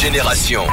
Génération.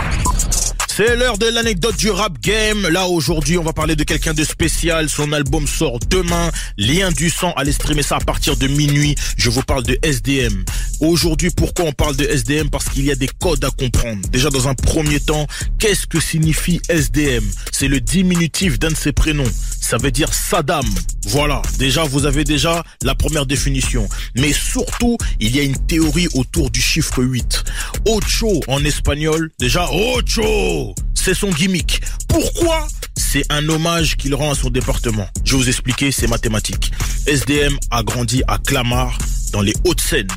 C'est l'heure de l'anecdote du rap game. Là, aujourd'hui, on va parler de quelqu'un de spécial. Son album sort demain. Lien du sang. Allez streamer ça à partir de minuit. Je vous parle de SDM. Aujourd'hui, pourquoi on parle de SDM Parce qu'il y a des codes à comprendre. Déjà, dans un premier temps, qu'est-ce que signifie SDM C'est le diminutif d'un de ses prénoms. Ça veut dire Saddam. Voilà. Déjà, vous avez déjà la première définition. Mais surtout, il y a une théorie autour du chiffre 8. Ocho en espagnol. Déjà, Ocho c'est son gimmick. Pourquoi? C'est un hommage qu'il rend à son département. Je vais vous expliquer, c'est mathématique. SDM a grandi à Clamart, dans les Hauts-de-Seine.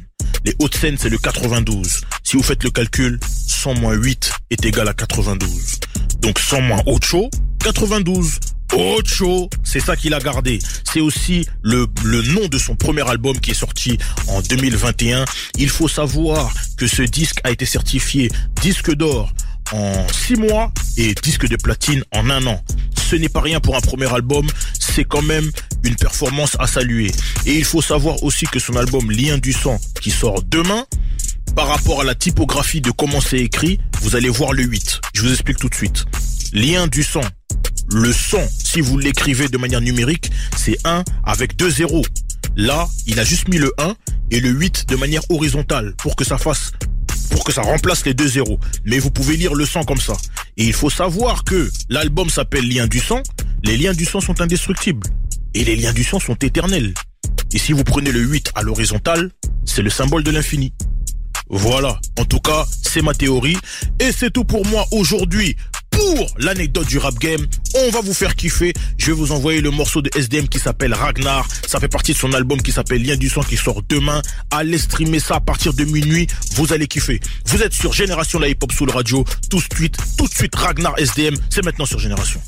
Les Hauts-de-Seine, c'est le 92. Si vous faites le calcul, 100 moins 8 est égal à 92. Donc 100 moins Ocho, 92. Ocho, c'est ça qu'il a gardé. C'est aussi le, le nom de son premier album qui est sorti en 2021. Il faut savoir que ce disque a été certifié disque d'or en 6 mois et disque de platine en un an. Ce n'est pas rien pour un premier album, c'est quand même une performance à saluer. Et il faut savoir aussi que son album Lien du sang, qui sort demain, par rapport à la typographie de comment c'est écrit, vous allez voir le 8. Je vous explique tout de suite. Lien du sang. Le son, si vous l'écrivez de manière numérique, c'est 1 avec 2 zéros. Là, il a juste mis le 1 et le 8 de manière horizontale pour que ça fasse pour que ça remplace les deux zéros. Mais vous pouvez lire le sang comme ça. Et il faut savoir que l'album s'appelle Lien du sang. Les liens du sang sont indestructibles. Et les liens du sang sont éternels. Et si vous prenez le 8 à l'horizontale, c'est le symbole de l'infini. Voilà, en tout cas, c'est ma théorie. Et c'est tout pour moi aujourd'hui pour l'anecdote du rap game. On va vous faire kiffer. Je vais vous envoyer le morceau de SDM qui s'appelle Ragnar. Ça fait partie de son album qui s'appelle Lien du sang qui sort demain. Allez streamer ça à partir de minuit. Vous allez kiffer. Vous êtes sur Génération La Hip Hop sous le radio. Tout de suite, tout de suite Ragnar SDM. C'est maintenant sur Génération.